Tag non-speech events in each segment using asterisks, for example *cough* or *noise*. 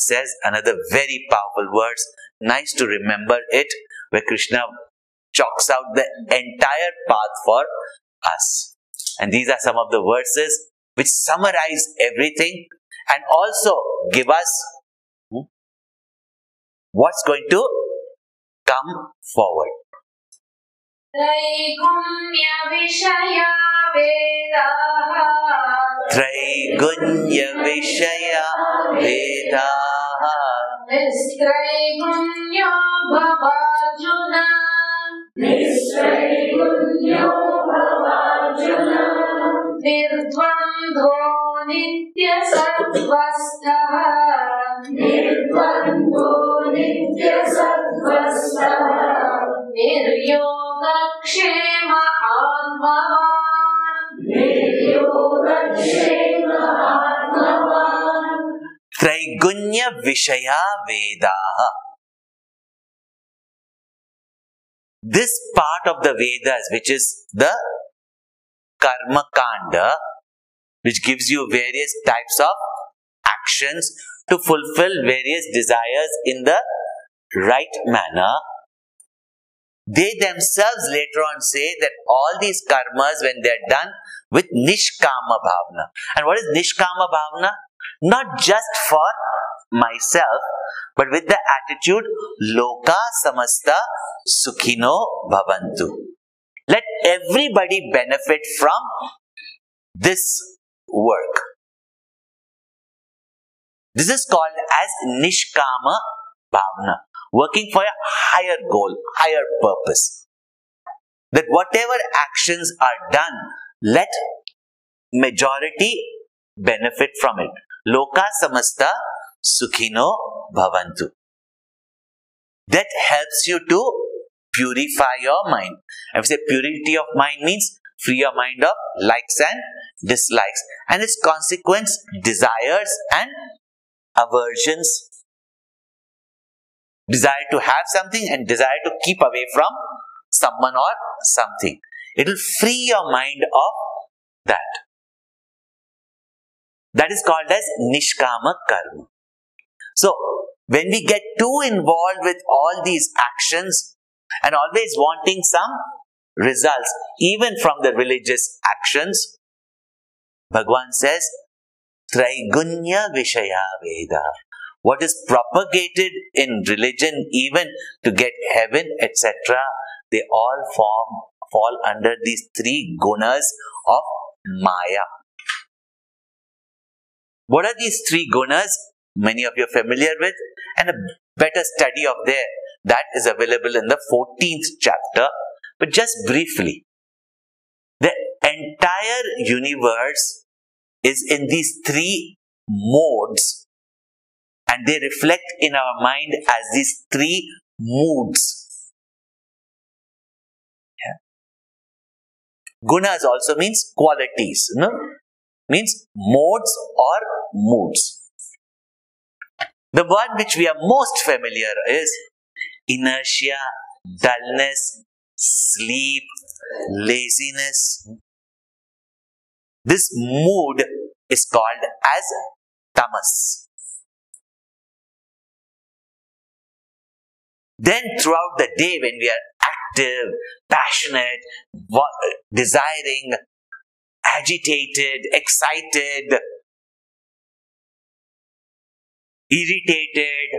says another very powerful words. Nice to remember it, where Krishna chalks out the entire path for us. And these are some of the verses which summarize everything and also give us hmm, what's going to come forward. त्रैगुण्यविषया वेदाः Nistraigunyo Bhavarjuna Nistraigunyo Bhavarjuna Nirdvandho Nitya Sattvastaha Traigunya Vishaya Vedaha. This part of the Vedas, which is the Karma Kanda, which gives you various types of actions to fulfill various desires in the right manner, they themselves later on say that all these karmas, when they're done with Nishkama Bhavana. And what is Nishkama Bhavana? Not just for myself, but with the attitude Loka Samasta Sukhino Bhavantu. Let everybody benefit from this work. This is called as Nishkama Bhavana, working for a higher goal, higher purpose. That whatever actions are done, let majority benefit from it. Loka samasta sukhino bhavantu. That helps you to purify your mind. If we say purity of mind means free your mind of likes and dislikes and its consequence desires and aversions desire to have something and desire to keep away from someone or something. It will free your mind of that. That is called as Nishkama Karma. So, when we get too involved with all these actions and always wanting some results, even from the religious actions, Bhagwan says, Traigunya Vishaya Veda. What is propagated in religion, even to get heaven, etc., they all form fall under these three gunas of Maya. What are these three gunas? Many of you are familiar with, and a better study of there that is available in the 14th chapter. But just briefly, the entire universe is in these three modes, and they reflect in our mind as these three moods. Gunas also means qualities, no? Means modes or moods. The one which we are most familiar is inertia, dullness, sleep, laziness. This mood is called as tamas. Then throughout the day when we are active, passionate, desiring, agitated, excited, irritated,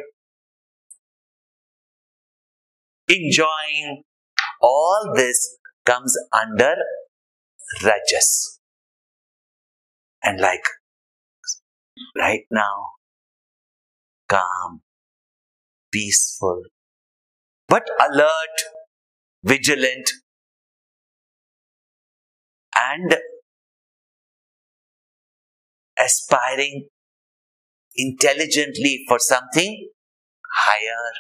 enjoying, all this comes under rajas. And like right now, calm, peaceful, but alert, vigilant, and aspiring intelligently for something higher,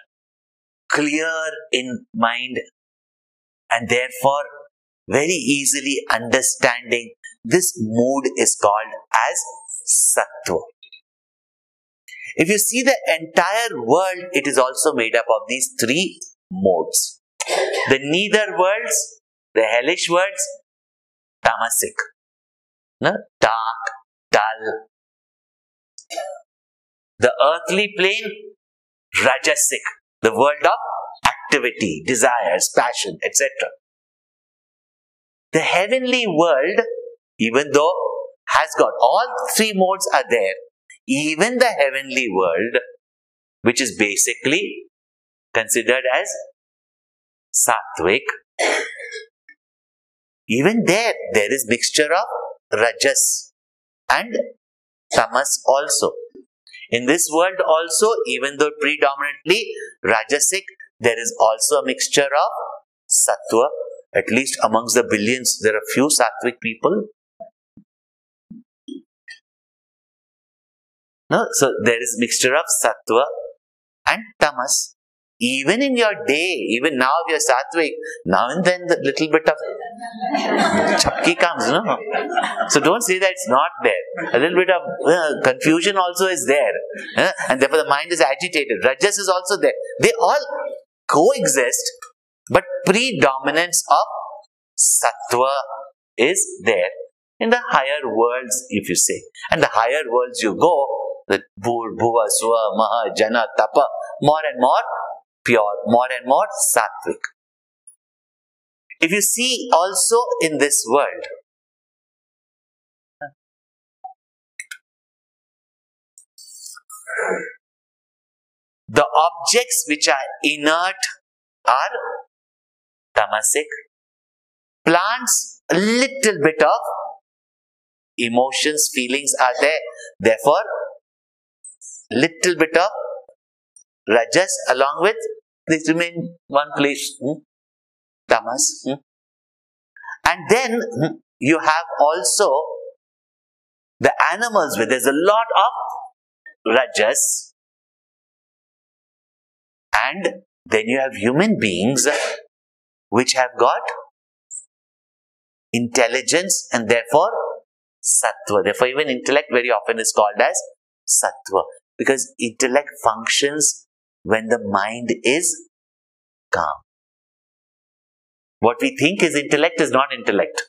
clear in mind, and therefore very easily understanding this mood is called as sattva. If you see the entire world, it is also made up of these three modes. The neither worlds, the hellish worlds, tamasic, no? dark, dull. The earthly plane, Rajasic, the world of activity, desires, passion, etc. The heavenly world, even though has got all three modes are there, even the heavenly world, which is basically considered as sattvic, even there, there is mixture of rajas and tamas also. In this world also, even though predominantly rajasic, there is also a mixture of sattva. At least amongst the billions, there are few sattvic people. No, so there is mixture of sattva and tamas. Even in your day, even now if you're sattvic, now and then the little bit of chapki comes, no? So don't say that it's not there. A little bit of uh, confusion also is there. uh, and therefore the mind is agitated. Rajas is also there. They all coexist, but predominance of sattva is there in the higher worlds, if you say. And the higher worlds you go, the Bhur, Bhuva, Swa, Maha, Jana, Tapa, more and more pure, more and more sattvic. If you see also in this world, the objects which are inert are tamasic. Plants, a little bit of emotions, feelings are there. Therefore, little bit of rajas along with this remain one place hmm? tamas hmm? and then hmm, you have also the animals where there's a lot of rajas and then you have human beings which have got intelligence and therefore sattva therefore even intellect very often is called as sattva because intellect functions when the mind is calm. What we think is intellect is not intellect.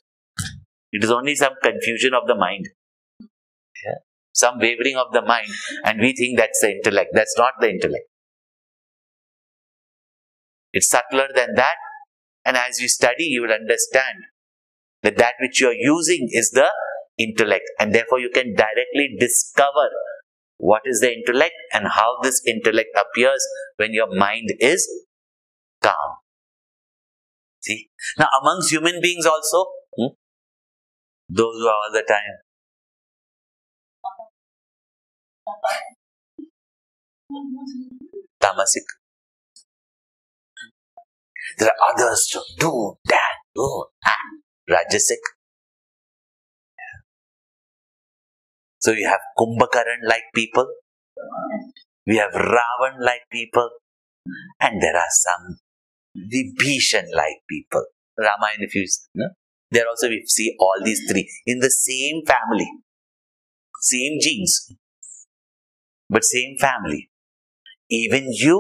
It is only some confusion of the mind. Yeah. Some wavering of the mind, and we think that's the intellect. That's not the intellect. It's subtler than that, and as you study, you will understand that that which you are using is the intellect, and therefore you can directly discover what is the intellect and how this intellect appears when your mind is calm. See? Now, amongst human beings also, hmm, those who are all the time. Tamasic. There are others to do that, do that. Rajasic. So you have Kumbhakaran like people, we have Ravan like people, and there are some Vibhishan like people. Ramayana, if you no? there also we see all these three in the same family, same genes, but same family. Even you,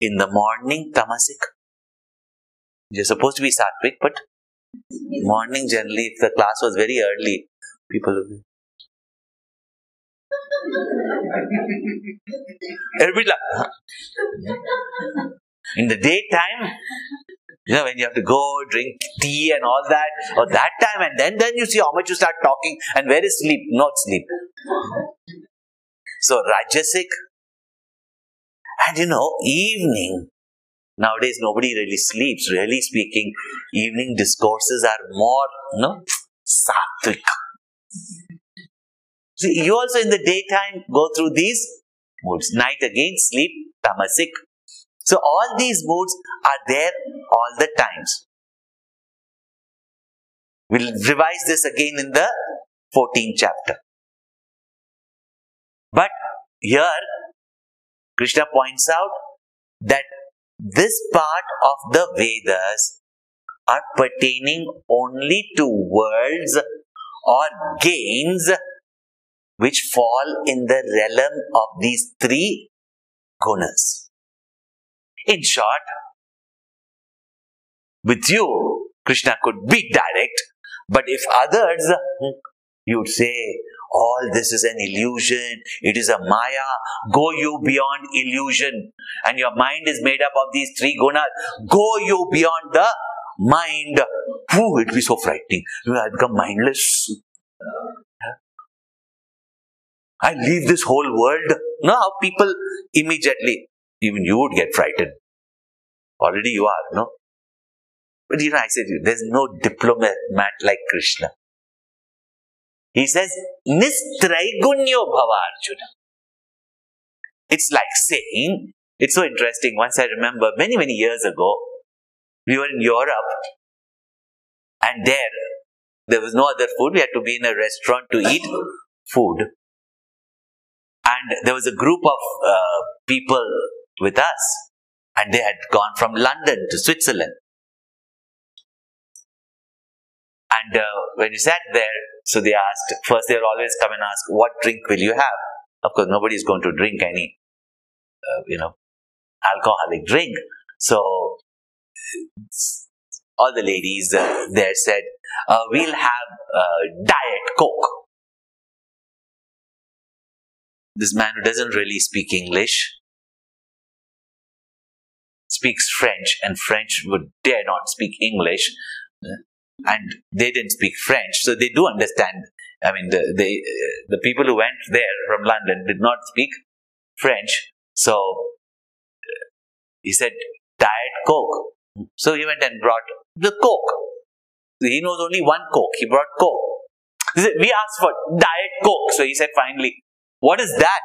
in the morning, tamasic. You're supposed to be sattvic, but morning generally, if the class was very early, people will be. Everybody in the daytime, you know, when you have to go drink tea and all that, or that time, and then then you see how much you start talking, and where is sleep? Not sleep. So Rajasic, and you know, evening. Nowadays, nobody really sleeps. Really speaking, evening discourses are more, know, sattvic. So you also in the daytime go through these moods. Night again, sleep, tamasic. So all these moods are there all the times. We'll revise this again in the 14th chapter. But here, Krishna points out that this part of the Vedas are pertaining only to worlds or gains which fall in the realm of these three gunas. In short, with you, Krishna could be direct, but if others, hmm, you would say, all this is an illusion. It is a Maya. Go you beyond illusion. And your mind is made up of these three gunas. Go you beyond the mind. Whew, it'd be so frightening. I become mindless. I leave this whole world. Know how people immediately, even you would get frightened. Already you are, no? But you know, I said, there's no diplomat like Krishna. He says, Nistraigunya bhava Arjuna. It's like saying, it's so interesting. Once I remember many, many years ago, we were in Europe and there, there was no other food. We had to be in a restaurant to eat food. And there was a group of uh, people with us and they had gone from London to Switzerland. And uh, when we sat there, so they asked, first they'll always come and ask, what drink will you have? Of course, nobody is going to drink any, uh, you know, alcoholic drink. So all the ladies uh, there said, uh, we'll have uh, diet coke. This man who doesn't really speak English speaks French, and French would dare not speak English and they didn't speak French, so they do understand. I mean, the the, the people who went there from London did not speak French, so uh, he said diet coke. So he went and brought the coke. He knows only one coke. He brought coke. He said, we asked for diet coke. So he said finally, what is that?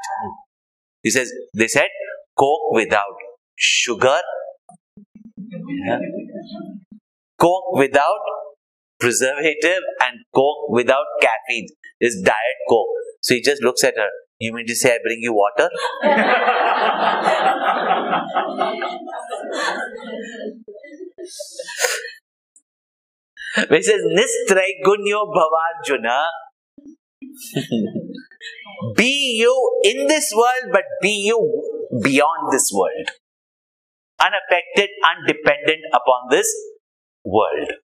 He says, they said coke without sugar, yeah. coke without preservative and coke without caffeine is diet coke. So he just looks at her. You mean to say I bring you water? He says Nistraigunyo Bhavarjuna. *laughs* be you in this world, but be you beyond this world. Unaffected, undependent upon this world.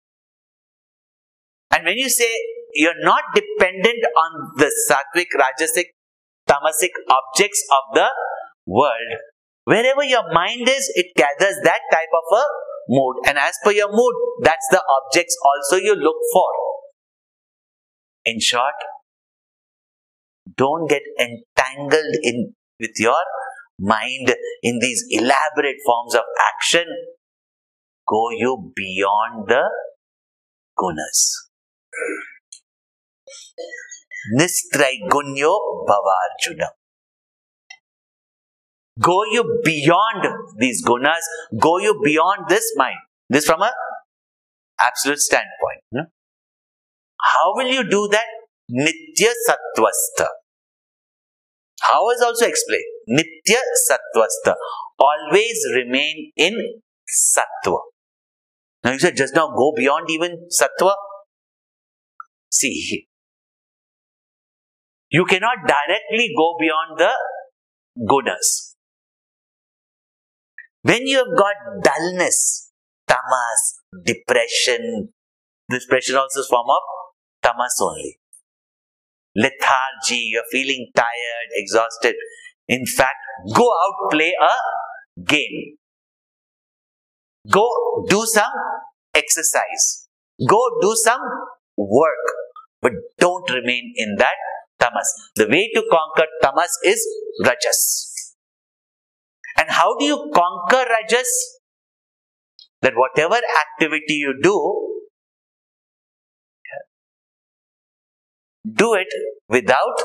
And when you say you're not dependent on the sattvic, rajasic, tamasic objects of the world, wherever your mind is, it gathers that type of a mood. And as per your mood, that's the objects also you look for. In short, don't get entangled in with your mind in these elaborate forms of action. Go you beyond the gunas. Nistraigunyo Bhavarjuna. Go you beyond these gunas, go you beyond this mind. This from a absolute standpoint. No? How will you do that? Nitya Sattvastha. How is also explained? Nitya Sattvastha. Always remain in Sattva. Now you said just now go beyond even Sattva. See, you cannot directly go beyond the gunas. When you have got dullness, tamas, depression, depression also is form of tamas only. Lethargy, you're feeling tired, exhausted. In fact, go out, play a game. Go do some exercise. Go do some work, but don't remain in that tamas. The way to conquer tamas is rajas. And how do you conquer rajas? That whatever activity you do, do it without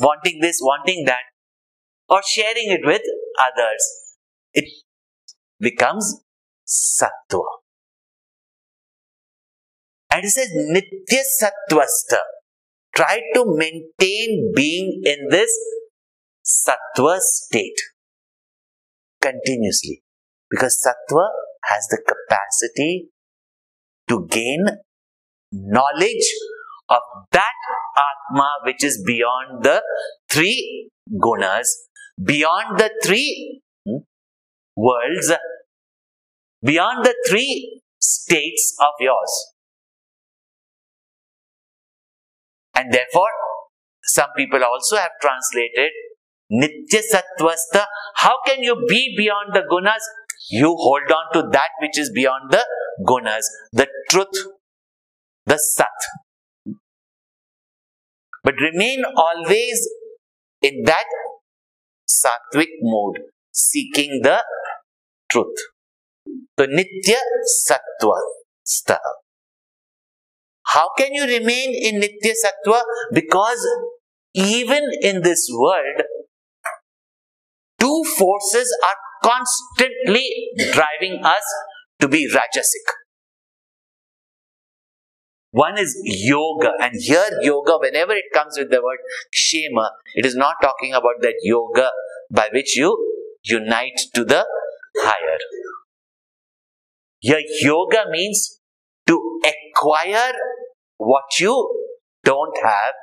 wanting this, wanting that, or sharing it with others. It becomes sattva. And it says nitya sattvasta. Try to maintain being in this sattva state continuously. Because sattva has the capacity to gain knowledge of that Atma which is beyond the three gunas, beyond the three hmm, worlds, beyond the three states of yours. And therefore, some people also have translated Nitya Sattvasta. How can you be beyond the gunas? You hold on to that which is beyond the gunas, the truth, the Sat. But remain always in that sattvic mode, seeking the truth. So Nitya Sattvasta. How can you remain in Nitya Sattva? Because even in this world, two forces are constantly driving us to be Rajasic. One is yoga, and here yoga, whenever it comes with the word Kshema, it is not talking about that yoga by which you unite to the higher. Here, yoga means to acquire what you don't have,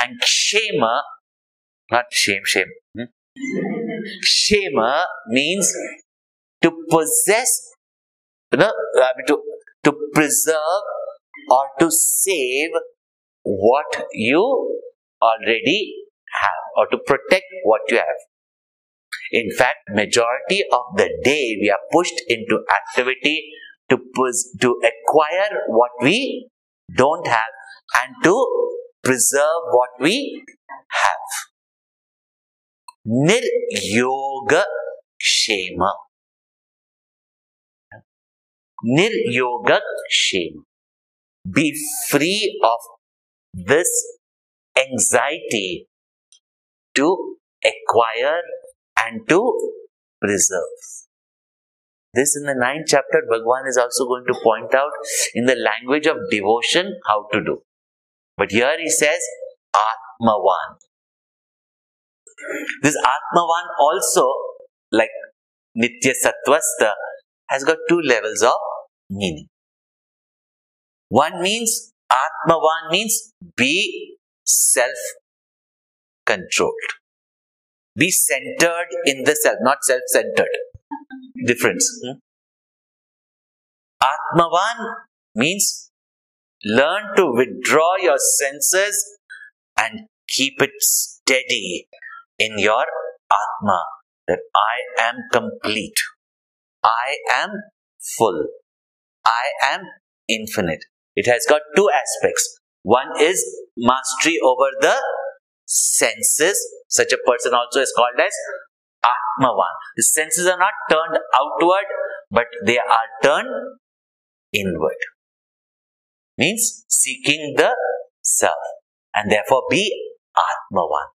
and Kshema, not shame, shame. hmm? Kshema means to possess, you know, I mean to, to preserve or to save what you already have or to protect what you have. In fact, majority of the day we are pushed into activity to, to acquire what we don't have and to preserve what we have. Nir-yoga kshema. Nir-yoga kshema. Be free of this anxiety to acquire and to preserve. This in the ninth chapter, Bhagwan is also going to point out in the language of devotion how to do. But here he says Atmavan. This Atmavan also, like Nitya Sattvasta, has got two levels of meaning. One means Atmavan means be self controlled. Be centered in the self, not self centered. Difference. hmm? Atmavan means learn to withdraw your senses and keep it steady in your Atma that I am complete. I am full. I am infinite. It has got two aspects. One is mastery over the senses. Such a person also is called as Atmavan. The senses are not turned outward, but they are turned inward. Means seeking the self and therefore be Atmavan.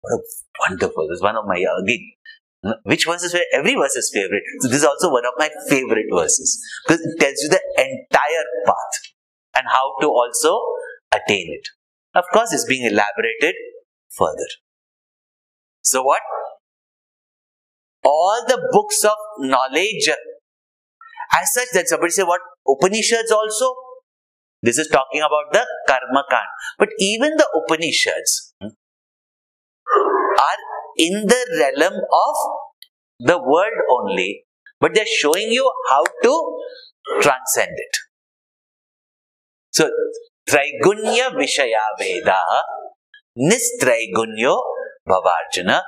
What a wonderful, this is one of my, uh, again, which verse is favorite? Every verse is favorite. So this is also one of my favorite verses because it tells you the entire path and how to also attain it. Of course, it's being elaborated further. So what? All the books of knowledge, as such, that somebody say what Upanishads also. This is talking about the Karma Kand. But even the Upanishads are in the realm of the world only, but they're showing you how to transcend it. So, Traigunya Vishaya Veda, Nistraigunya Bhavarjuna.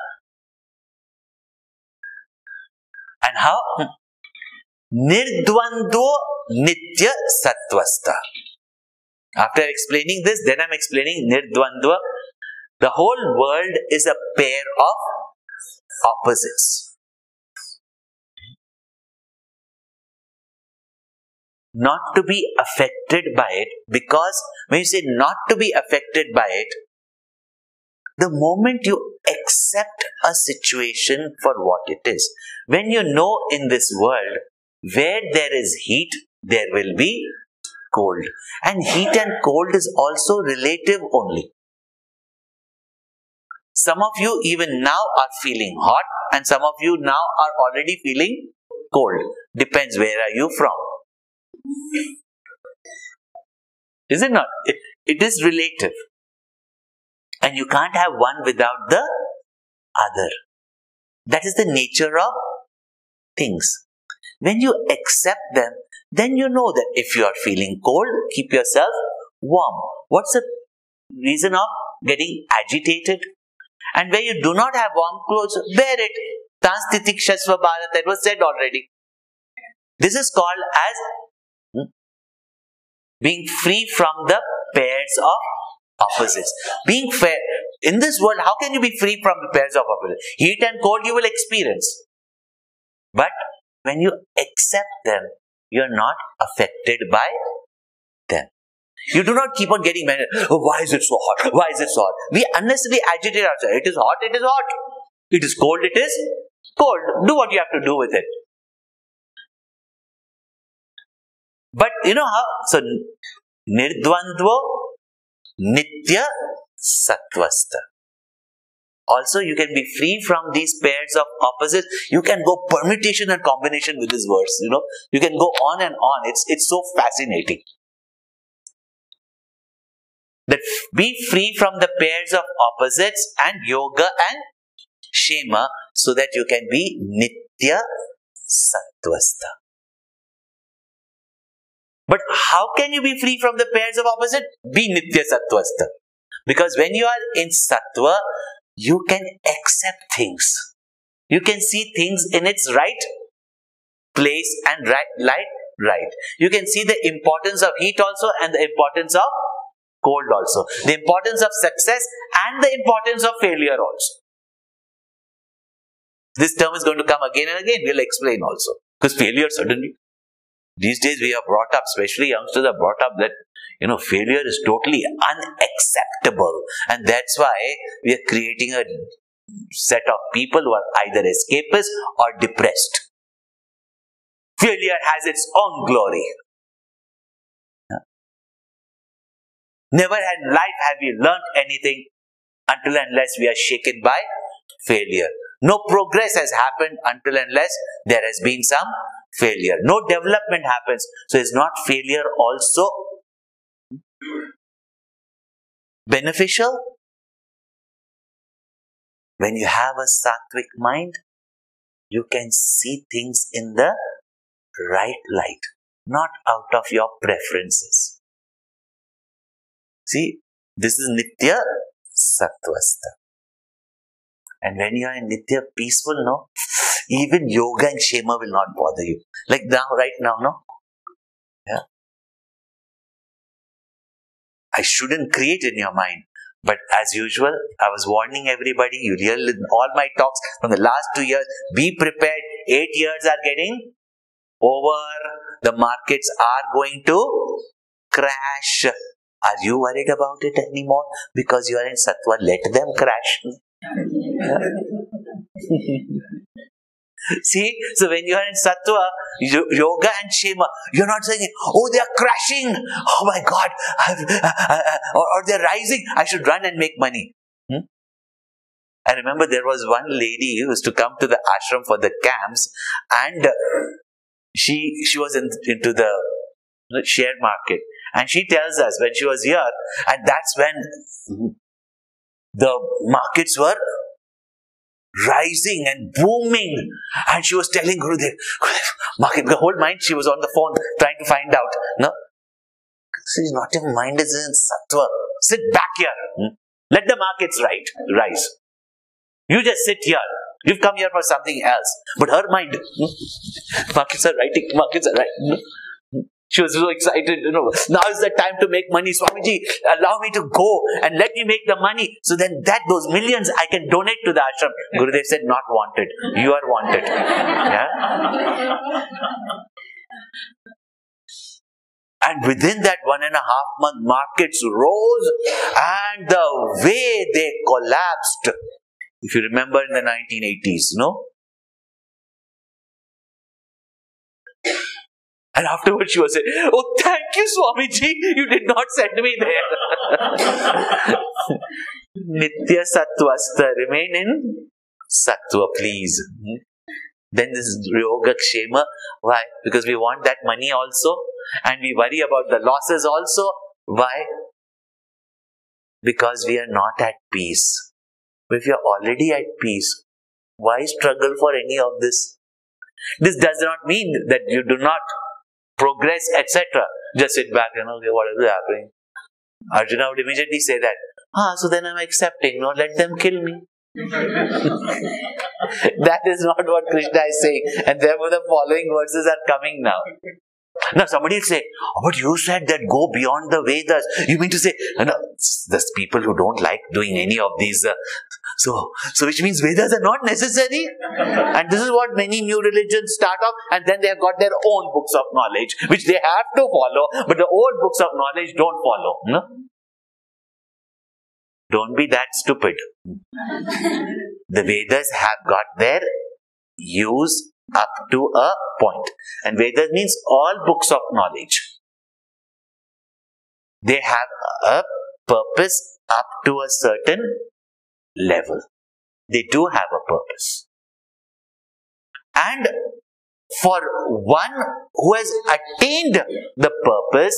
And how? Nirdvandvo Nitya Sattvasta. After explaining this, then I'm explaining Nirdvandva. The whole world is a pair of opposites. Not to be affected by it, because when you say not to be affected by it, the moment you accept a situation for what it is, when you know in this world where there is heat, there will be cold. And heat and cold is also relative only. Some of you even now are feeling hot, and some of you now are already feeling cold. Depends where are you from. Is it not? It, it is relative. And you can't have one without the other. That is the nature of things. When you accept them, then you know that if you are feeling cold, keep yourself warm. What's the reason of getting agitated. And where you do not have warm clothes, wear it. Tanstitikshasva Bharat, that was said already. This is called as hmm, being free from the pairs of opposites. Being fair. In this world, how can you be free from the pairs of opposites? Heat and cold you will experience. But when you accept them, you are not affected by them. You do not keep on getting mad. Oh, why is it so hot? Why is it so hot? We unnecessarily agitate ourselves. It is hot, it is hot. It is cold, it is cold. Do what you have to do with it. But you know how? So, nirdvandvo nitya sattvasta. Also, you can be free from these pairs of opposites. You can go permutation and combination with these words. You know, you can go on and on. It's it's so fascinating. That be free from the pairs of opposites and yoga and kshema, so that you can be nitya sattvasta. But how can you be free from the pairs of opposite? Be nitya sattvasta. Because when you are in sattva, you can accept things. You can see things in its right place and right light right. You can see the importance of heat also and the importance of cold also. The importance of success and the importance of failure also. This term is going to come again and again. We'll explain also. Because failure suddenly. These days we are brought up, especially youngsters are brought up that you know failure is totally unacceptable. And that's why we are creating a set of people who are either escapists or depressed. Failure has its own glory. Never in life have we learned anything until unless we are shaken by failure. No progress has happened until unless there has been some failure. No development happens. So is not failure also beneficial? When you have a sattvic mind, you can see things in the right light, not out of your preferences. See, this is Nitya Sattvasta. And when you are in Nitya peaceful, no, even yoga and kshema will not bother you. Like now, right now, no? Yeah. I shouldn't create in your mind. But as usual, I was warning everybody, you hear all my talks from the last two years, be prepared. Eight years are getting over. The markets are going to crash. Are you worried about it anymore? Because you are in Sattva, let them crash. *laughs* See, so when you are in sattva, yoga and kshema, you're not saying, "Oh, they are crashing! Oh my God!" Uh, uh, uh, or, or, they're rising. I should run and make money. Hmm? I remember there was one lady who used to come to the ashram for the camps, and she she was in, into the share market, and she tells us when she was here, and that's when the markets were rising and booming. And she was telling Gurudev, market, the whole mind she was on the phone trying to find out. No? See, not your mind is in sattva. Sit back here. Hmm? Let the markets right, rise. You just sit here. You've come here for something else. But her mind, hmm? markets are writing, markets are right. Hmm? She was so excited, you know. Now is the time to make money. Swamiji, allow me to go and let me make the money. So then that, those millions I can donate to the ashram. Gurudev said, not wanted. You are wanted. *laughs* Yeah? And within that one and a half month, markets rose and the way they collapsed. If you remember in the 1980s, no? And afterwards she was saying, Oh, thank you, Swamiji. You did not send me there. *laughs* Nitya Sattvasta. Remain in Sattva, please. Hmm? Then this is Yoga Kshema. Why? Because we want that money also. And we worry about the losses also. Why? Because we are not at peace. If you are already at peace, why struggle for any of this? This does not mean that you do not progress, etc. Just sit back and okay, what is happening? Arjuna would immediately say that, ah, so then I'm accepting, no, let them kill me. *laughs* that is not what Krishna is saying, and therefore the following verses are coming now. Now somebody will say, oh, but you said that go beyond the Vedas. You mean to say, no, no, there's people who don't like doing any of these. Uh, so, so which means Vedas are not necessary. And this is what many new religions start off, and then they have got their own books of knowledge, which they have to follow, but the old books of knowledge don't follow. No? Don't be that stupid. The Vedas have got their use up to a point. And Vedas means all books of knowledge. They have a purpose up to a certain level. They do have a purpose. And for one who has attained the purpose,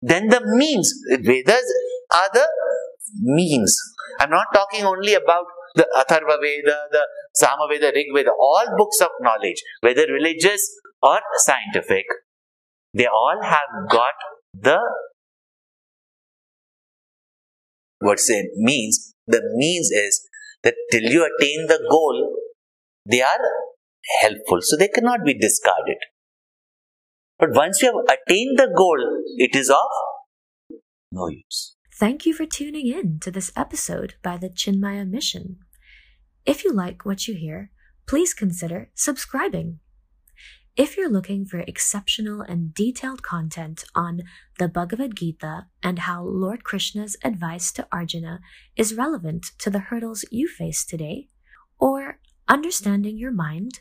then the means, Vedas are the means. I'm not talking only about the Atharva Veda, the Samaveda, Rig Veda, all books of knowledge, whether religious or scientific, they all have got the what's it means. The means is that till you attain the goal, they are helpful, so they cannot be discarded. But once you have attained the goal, it is of no use. Thank you for tuning in to this episode by the Chinmaya Mission. If you like what you hear, please consider subscribing. If you're looking for exceptional and detailed content on the Bhagavad Gita and how Lord Krishna's advice to Arjuna is relevant to the hurdles you face today, or understanding your mind,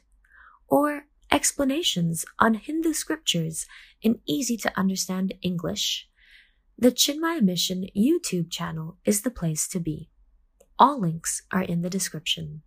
or explanations on Hindu scriptures in easy to understand English, the Chinmaya Mission YouTube channel is the place to be. All links are in the description.